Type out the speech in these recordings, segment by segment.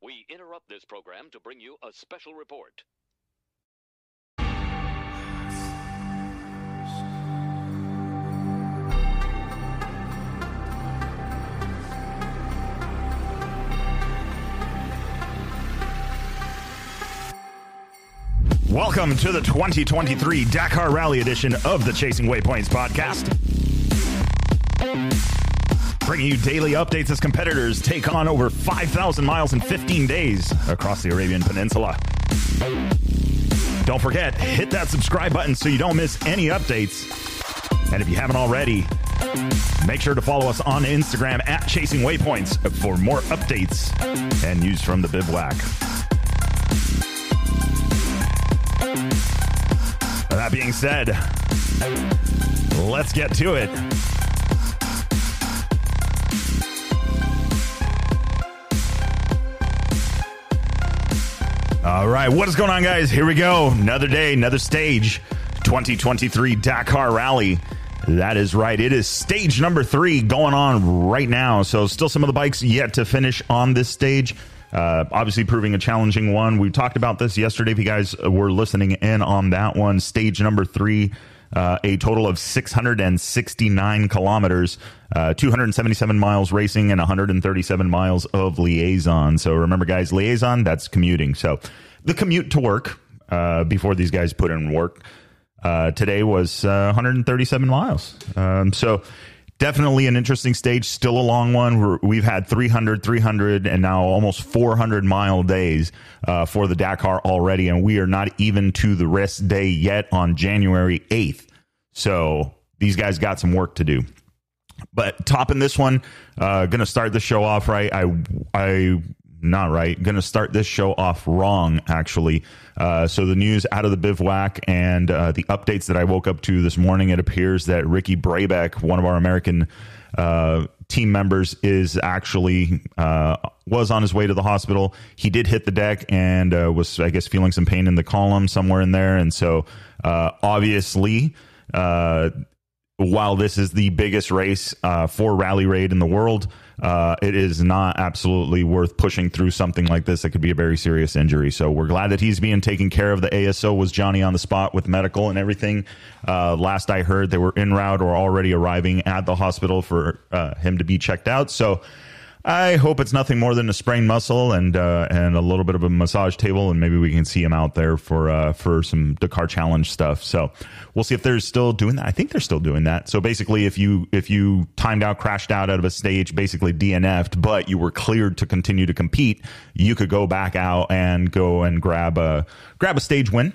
We interrupt this program to bring you a special report. Welcome to the 2023 Dakar Rally edition of the Chasing Waypoints podcast. Bringing you daily updates as competitors take on over 5,000 miles in 15 days across the Arabian Peninsula. Don't forget, hit that subscribe button so you don't miss any updates. And if you haven't already, make sure to follow us on Instagram at Chasing Waypoints for more updates and news from the bivouac. That being said, let's get to it. All right, what is going on, guys? Here we go. Another day, another stage. 2023 Dakar Rally. That is right. It is stage number three going on right now. So, still some of the bikes yet to finish on this stage. Uh, obviously, proving a challenging one. We talked about this yesterday. If you guys were listening in on that one, stage number three, uh, a total of 669 kilometers, uh, 277 miles racing, and 137 miles of liaison. So remember, guys, liaison that's commuting. So the commute to work uh, before these guys put in work uh, today was uh, 137 miles. Um, so definitely an interesting stage still a long one. We've had 300 300 and now almost 400 mile days uh, for the dakar already and we are not even to the rest day yet on january 8th so these guys got some work to do. But topping this one uh, gonna start the show off right. I i not right. Going to start this show off wrong, actually. Uh, so, the news out of the bivouac and uh, the updates that I woke up to this morning, it appears that Ricky Brabec, one of our American uh, team members, is actually uh, was on his way to the hospital. He did hit the deck and uh, was, I guess, feeling some pain in the column somewhere in there. And so, uh, obviously, while this is the biggest race for Rally Raid in the world, uh, it is not absolutely worth pushing through something like this that could be a very serious injury. So we're glad that he's being taken care of. The ASO was Johnny on the spot with medical and everything. Uh, last I heard, they were en route or already arriving at the hospital for uh, him to be checked out. So I hope it's nothing more than a sprained muscle and uh, and a little bit of a massage table, and maybe we can see him out there for uh, for some Dakar Challenge stuff. So we'll see if they're still doing that. I think they're still doing that. So basically, if you if you timed out, crashed out out of a stage, basically DNF'd, but you were cleared to continue to compete, you could go back out and go and grab a grab a stage win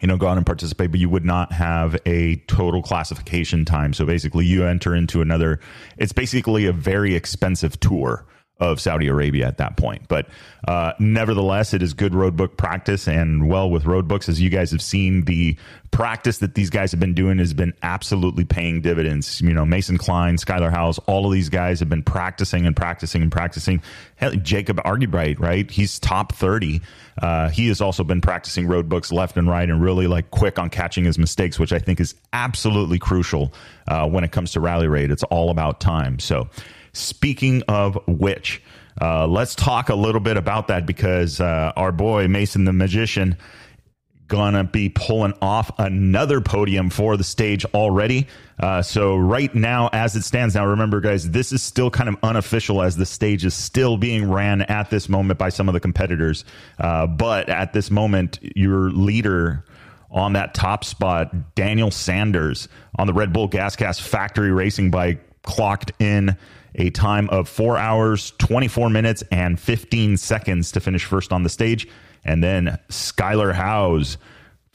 you know, go out and participate, but you would not have a total classification time. So basically, you enter into another, it's basically a very expensive tour of Saudi Arabia at that point. But uh, nevertheless, it is good roadbook practice. And well, with roadbooks, as you guys have seen, the practice that these guys have been doing has been absolutely paying dividends. You know, Mason Klein, Skyler Howes, all of these guys have been practicing and practicing and practicing. Hell, Jacob Argubright, right? He's top 30. Uh, he has also been practicing roadbooks left and right and really like quick on catching his mistakes, which I think is absolutely crucial uh, when it comes to rally raid. It's all about time. So, Speaking of which, uh, let's talk a little bit about that because uh, our boy Mason the Magician gonna be pulling off another podium for the stage already. Uh, so right now, as it stands now, remember guys, this is still kind of unofficial as the stage is still being ran at this moment by some of the competitors. Uh, but at this moment, your leader on that top spot, Daniel Sanders on the Red Bull Gas Gas factory racing bike, clocked in a time of four hours, 24 minutes, and 15 seconds to finish first on the stage. And then Skyler Howes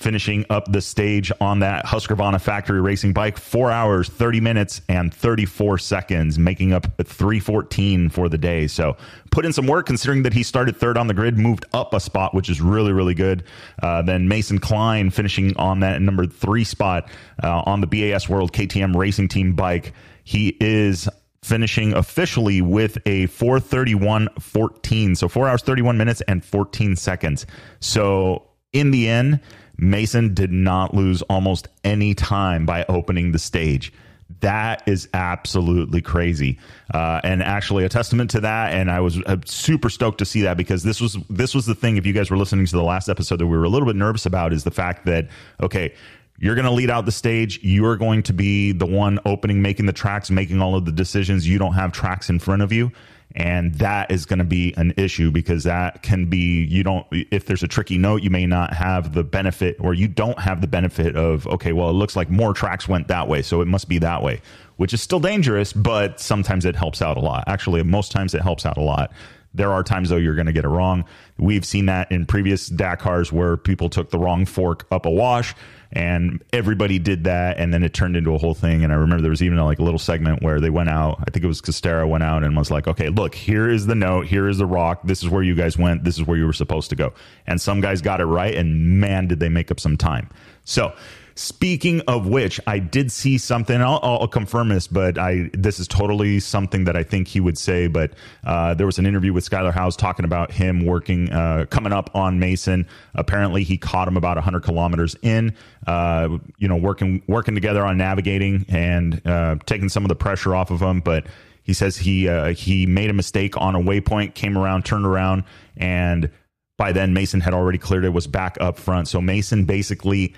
finishing up the stage on that Husqvarna factory racing bike, four hours, 30 minutes, and 34 seconds, making up 314 for the day. So put in some work considering that he started third on the grid, moved up a spot, which is really, really good. Uh, then Mason Klein finishing on that number three spot uh, on the BAS World KTM Racing Team bike. He is finishing officially with a 431.14. So 4 hours, 31 minutes, and 14 seconds. So in the end, Mason did not lose almost any time by opening the stage. That is absolutely crazy, uh, and actually a testament to that. And I was uh, super stoked to see that because this was this was the thing. If you guys were listening to the last episode, that we were a little bit nervous about is the fact that okay, you're going to lead out the stage. You are going to be the one opening, making the tracks, making all of the decisions. You don't have tracks in front of you and that is going to be an issue because that can be you don't if there's a tricky note you may not have the benefit or you don't have the benefit of okay well it looks like more tracks went that way so it must be that way which is still dangerous but sometimes it helps out a lot actually most times it helps out a lot there are times though you're going to get it wrong. We've seen that in previous dakars where people took the wrong fork up a wash and everybody did that and then it turned into a whole thing. And i remember there was even a, like a little segment where they went out i think it was Castera went out and was like okay look here is the note here is the rock this is where you guys went this is where you were supposed to go. And some guys got it right and man did they make up some time. So Speaking of which, I did see something. I'll, I'll, confirm this, but I this is totally something that I think he would say. But uh, there was an interview with Skyler Howes talking about him working, uh, coming up on Mason. Apparently, he caught him about 100 kilometers in. Uh, you know, working working together on navigating and uh, taking some of the pressure off of him. But he says he uh, he made a mistake on a waypoint, came around, turned around, and by then Mason had already cleared it, was back up front. So Mason basically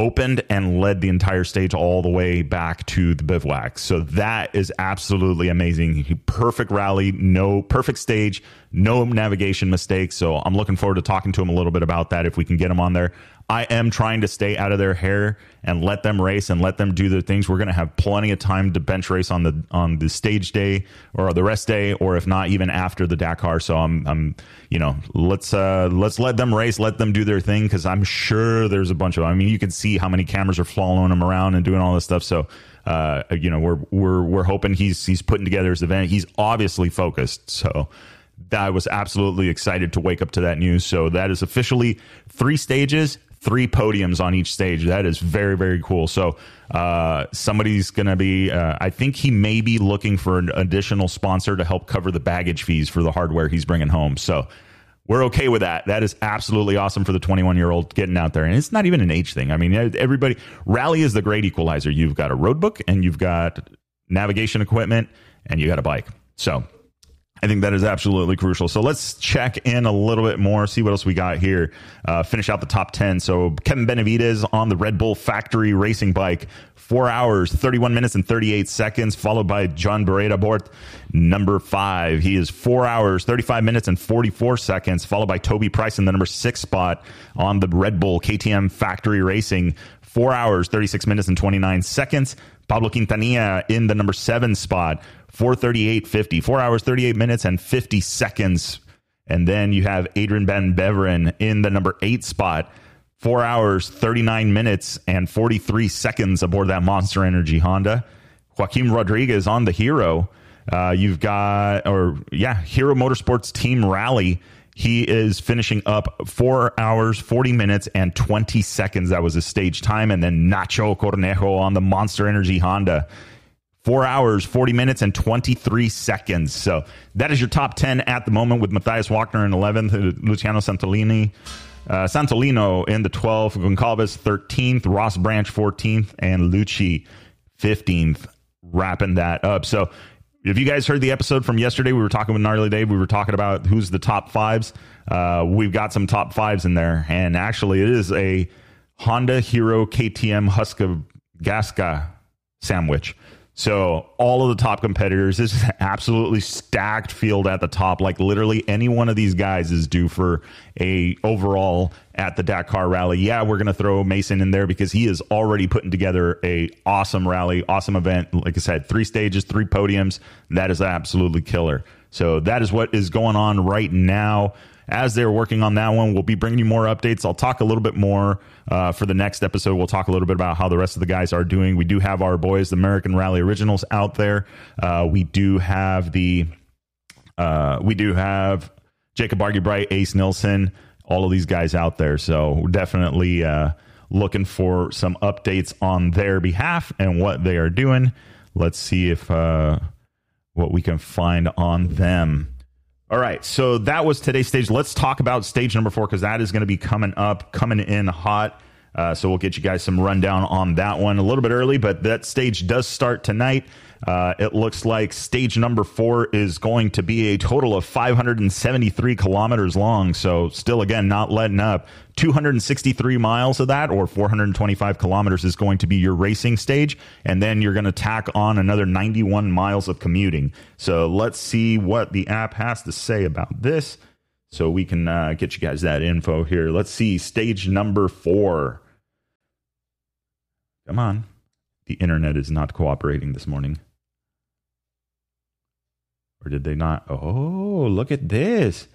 opened and led the entire stage all the way back to the bivouac. So that is absolutely amazing. Perfect rally, no perfect stage, no navigation mistakes. So I'm looking forward to talking to him a little bit about that if we can get him on there. I am trying to stay out of their hair and let them race and let them do their things. We're going to have plenty of time to bench race on the on the stage day or the rest day, or if not, even after the Dakar. So I'm I'm you know let's uh, let's let them race, let them do their thing because I'm sure there's a bunch of. I mean, you can see how many cameras are following them around and doing all this stuff. So uh, you know we're we're we're hoping he's he's putting together his event. He's obviously focused. So. I was absolutely excited to wake up to that news. So that is officially three stages, three podiums on each stage. That is very, very cool. So uh, somebody's going to be, uh, I think he may be looking for an additional sponsor to help cover the baggage fees for the hardware he's bringing home. So we're okay with that. That is absolutely awesome for the 21 year old getting out there. And it's not even an age thing. I mean, everybody, rally is the great equalizer. You've got a road book and you've got navigation equipment and you got a bike. So I think that is absolutely crucial. So let's check in a little bit more, see what else we got here. Uh, finish out the top 10. So Kevin Benavides on the Red Bull factory racing bike, four hours, 31 minutes, and 38 seconds, followed by Joan Barreda Bort, number five. He is four hours, 35 minutes, and 44 seconds, followed by Toby Price in the number six spot on the Red Bull KTM factory racing, four hours, 36 minutes, and 29 seconds. Pablo Quintanilla in the number seven spot, 438.50, four hours, 38 minutes, and 50 seconds. And then you have Adrien Van Beveren in the number eight spot, four hours, 39 minutes, and 43 seconds aboard that Monster Energy Honda. Joaquim Rodrigues on the Hero. Uh, you've got, or yeah, Hero Motorsports Team Rally he is finishing up four hours, 40 minutes, and 20 seconds. That was his stage time. And then Nacho Cornejo on the Monster Energy Honda. Four hours, 40 minutes, and 23 seconds. So that is your top 10 at the moment with Matthias Walkner in 11th, Luciano Santolini. Uh, Santolino in the 12th, Goncalves 13th, Ross Branch 14th, and Lucci 15th, wrapping that up. So if you guys heard the episode from yesterday, we were talking with Gnarly Dave. We were talking about who's the top fives. Uh, we've got some top fives in there, and actually, it is a Honda Hero KTM Huska Gasca sandwich. So all of the top competitors this is absolutely stacked field at the top. Like literally any one of these guys is due for a overall at the Dakar rally. Yeah, we're gonna throw Mason in there because he is already putting together a awesome rally, awesome event. Like I said, three stages, three podiums. That is absolutely killer. So that is what is going on right now as they're working on that one, we'll be bringing you more updates. I'll talk a little bit more uh, for the next episode. We'll talk a little bit about how the rest of the guys are doing. We do have our boys, the American Rally Originals, out there. Uh, we do have the uh, we do have Jacob Argubright, Ace Nilsson, all of these guys out there. So we're definitely uh, looking for some updates on their behalf and what they are doing. Let's see if uh, what we can find on them. All right, so that was today's stage. Let's talk about stage number four because that is going to be coming up, coming in hot. Uh, so we'll get you guys some rundown on that one a little bit early, but that stage does start tonight. Uh, it looks like stage number four is going to be a total of 573 kilometers long. So, still, again, not letting up. 263 miles of that, or 425 kilometers, is going to be your racing stage. And then you're going to tack on another 91 miles of commuting. So, let's see what the app has to say about this so we can uh, get you guys that info here. Let's see, stage number four. Come on. The internet is not cooperating this morning. Or did they not? Oh, look at this.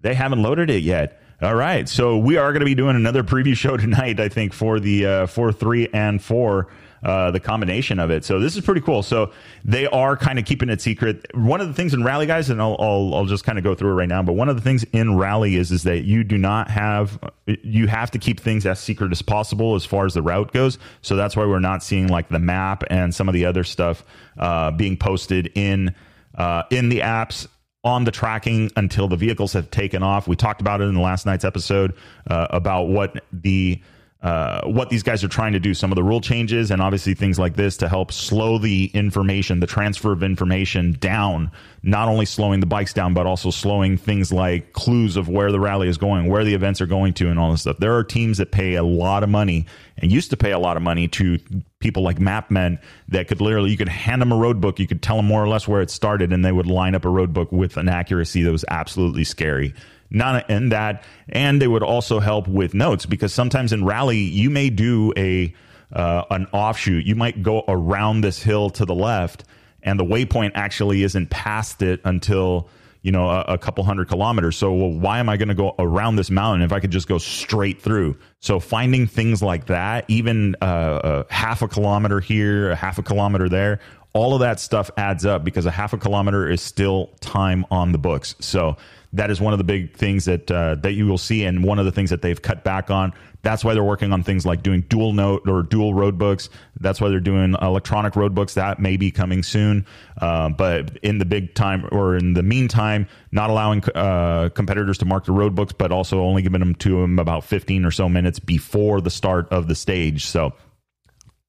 They haven't loaded it yet. All right. So we are going to be doing another preview show tonight, I think, for the uh, 4 3 and 4 uh, the combination of it. So this is pretty cool. So they are kind of keeping it secret. One of the things in Rally, guys, and I'll, I'll, I'll just kind of go through it right now. But one of the things in Rally is is that you do not have you have to keep things as secret as possible as far as the route goes. So that's why we're not seeing like the map and some of the other stuff uh, being posted in uh, in the apps on the tracking until the vehicles have taken off. We talked about it in the last night's episode uh, about what the uh, what these guys are trying to do, some of the rule changes, and obviously things like this to help slow the information, the transfer of information down, not only slowing the bikes down, but also slowing things like clues of where the rally is going, where the events are going to, and all this stuff. There are teams that pay a lot of money and used to pay a lot of money to people like Mapmen that could literally, you could hand them a road book, you could tell them more or less where it started, and they would line up a road book with an accuracy that was absolutely scary not in that, and they would also help with notes because sometimes in rally you may do a uh, an offshoot. You might go around this hill to the left, and the waypoint actually isn't past it until you know a, a couple hundred kilometers. So well, why am I going to go around this mountain if I could just go straight through? So finding things like that, even uh, a half a kilometer here, a half a kilometer there, all of that stuff adds up because a half a kilometer is still time on the books. So that is one of the big things that uh, that you will see, and one of the things that they've cut back on. That's why they're working on things like doing dual note or dual road books. That's why they're doing electronic road books. That may be coming soon. Uh, but in the big time or in the meantime, not allowing uh, competitors to mark the road books, but also only giving them to them about 15 or so minutes before the start of the stage. So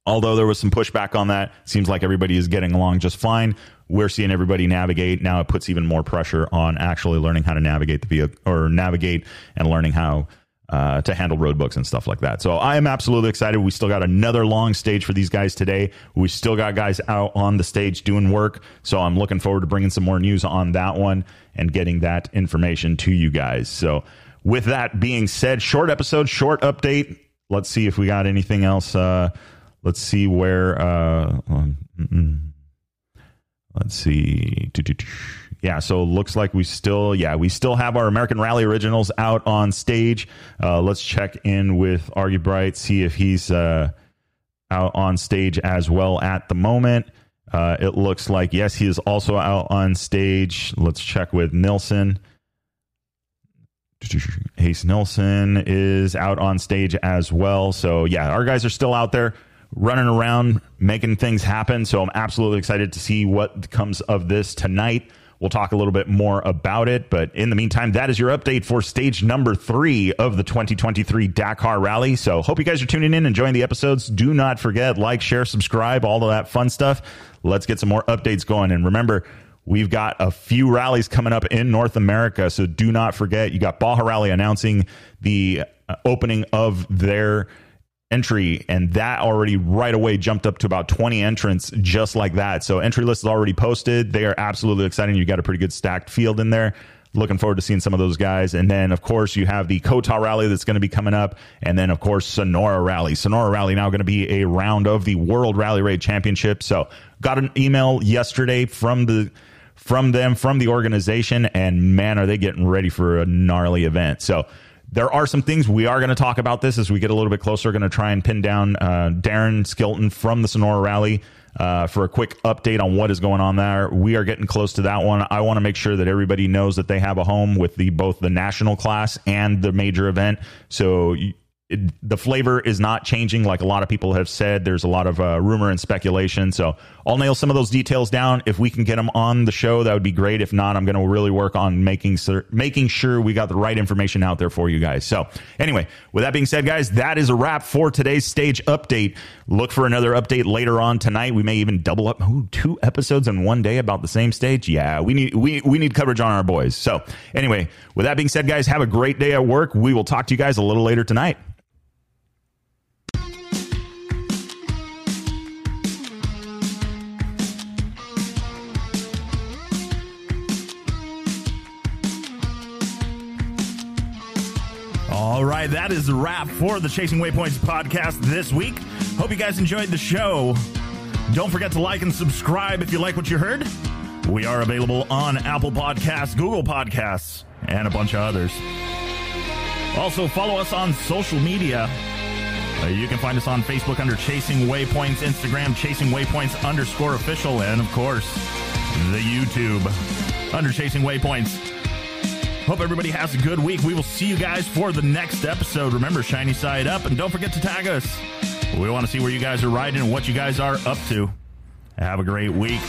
although there was some pushback on that, seems like everybody is getting along just fine we're seeing everybody navigate. Now it puts even more pressure on actually learning how to navigate the vehicle or navigate and learning how uh, to handle roadbooks and stuff like that. So I am absolutely excited. We still got another long stage for these guys today. We still got guys out on the stage doing work. So I'm looking forward to bringing some more news on that one and getting that information to you guys. So with that being said, short episode, short update. Let's see if we got anything else. Uh, let's see where. Uh, um, Let's see. Yeah, so looks like we still, yeah, we still have our American Rally Originals out on stage. Uh, let's check in with Argubright, see if he's uh, out on stage as well at the moment. Uh, it looks like, yes, he is also out on stage. Let's check with Nilsson. Ace Nilsson is out on stage as well. So, yeah, our guys are still out there running around making things happen. So I'm absolutely excited to see what comes of this tonight. We'll talk a little bit more about it. But in the meantime, that is your update for stage number three of the 2023 Dakar Rally. So hope you guys are tuning in, and enjoying the episodes. Do not forget, like, share, subscribe, all of that fun stuff. Let's get some more updates going. And remember, We've got a few rallies coming up in North America, so do not forget. You got Baja Rally announcing the uh, opening of their entry, and that already right away jumped up to about 20 entrants just like that. So entry list is already posted. They are absolutely exciting. You got a pretty good stacked field in there. Looking forward to seeing some of those guys. And then, of course, you have the COTA Rally that's going to be coming up. And then, of course, Sonora Rally. Sonora Rally now going to be a round of the World Rally Raid Championship. So, got an email yesterday from the from them from the organization and man are they getting ready for a gnarly event so there are some things we are going to talk about this as we get a little bit closer. Going to try and pin down uh, Darren Skilton from the Sonora Rally uh, for a quick update on what is going on there. We are getting close to that one. I want to make sure that everybody knows that they have a home with the both the national class and the major event. So the flavor is not changing like a lot of people have said. There's a lot of uh, rumor and speculation. So I'll nail some of those details down. If we can get them on the show, that would be great. If not, I'm going to really work on making making sure we got the right information out there for you guys. So anyway, with that being said, guys, that is a wrap for today's stage update. Look for another update later on tonight. We may even double up ooh, two episodes in one day about the same stage. Yeah, we need we we need coverage on our boys. So anyway, with that being said, guys, have a great day at work. We will talk to you guys a little later tonight. All right, that is the wrap for the Chasing Waypoints podcast this week. Hope you guys enjoyed the show. Don't forget to like and subscribe if you like what you heard. We are available on Apple Podcasts, Google Podcasts, and a bunch of others. Also, follow us on social media. Uh, you can find us on Facebook under Chasing Waypoints, Instagram Chasing Waypoints underscore official, and of course, the YouTube under Chasing Waypoints. Hope everybody has a good week. We will see you guys for the next episode. Remember, shiny side up, and don't forget to tag us. We want to see where you guys are riding and what you guys are up to. Have a great week.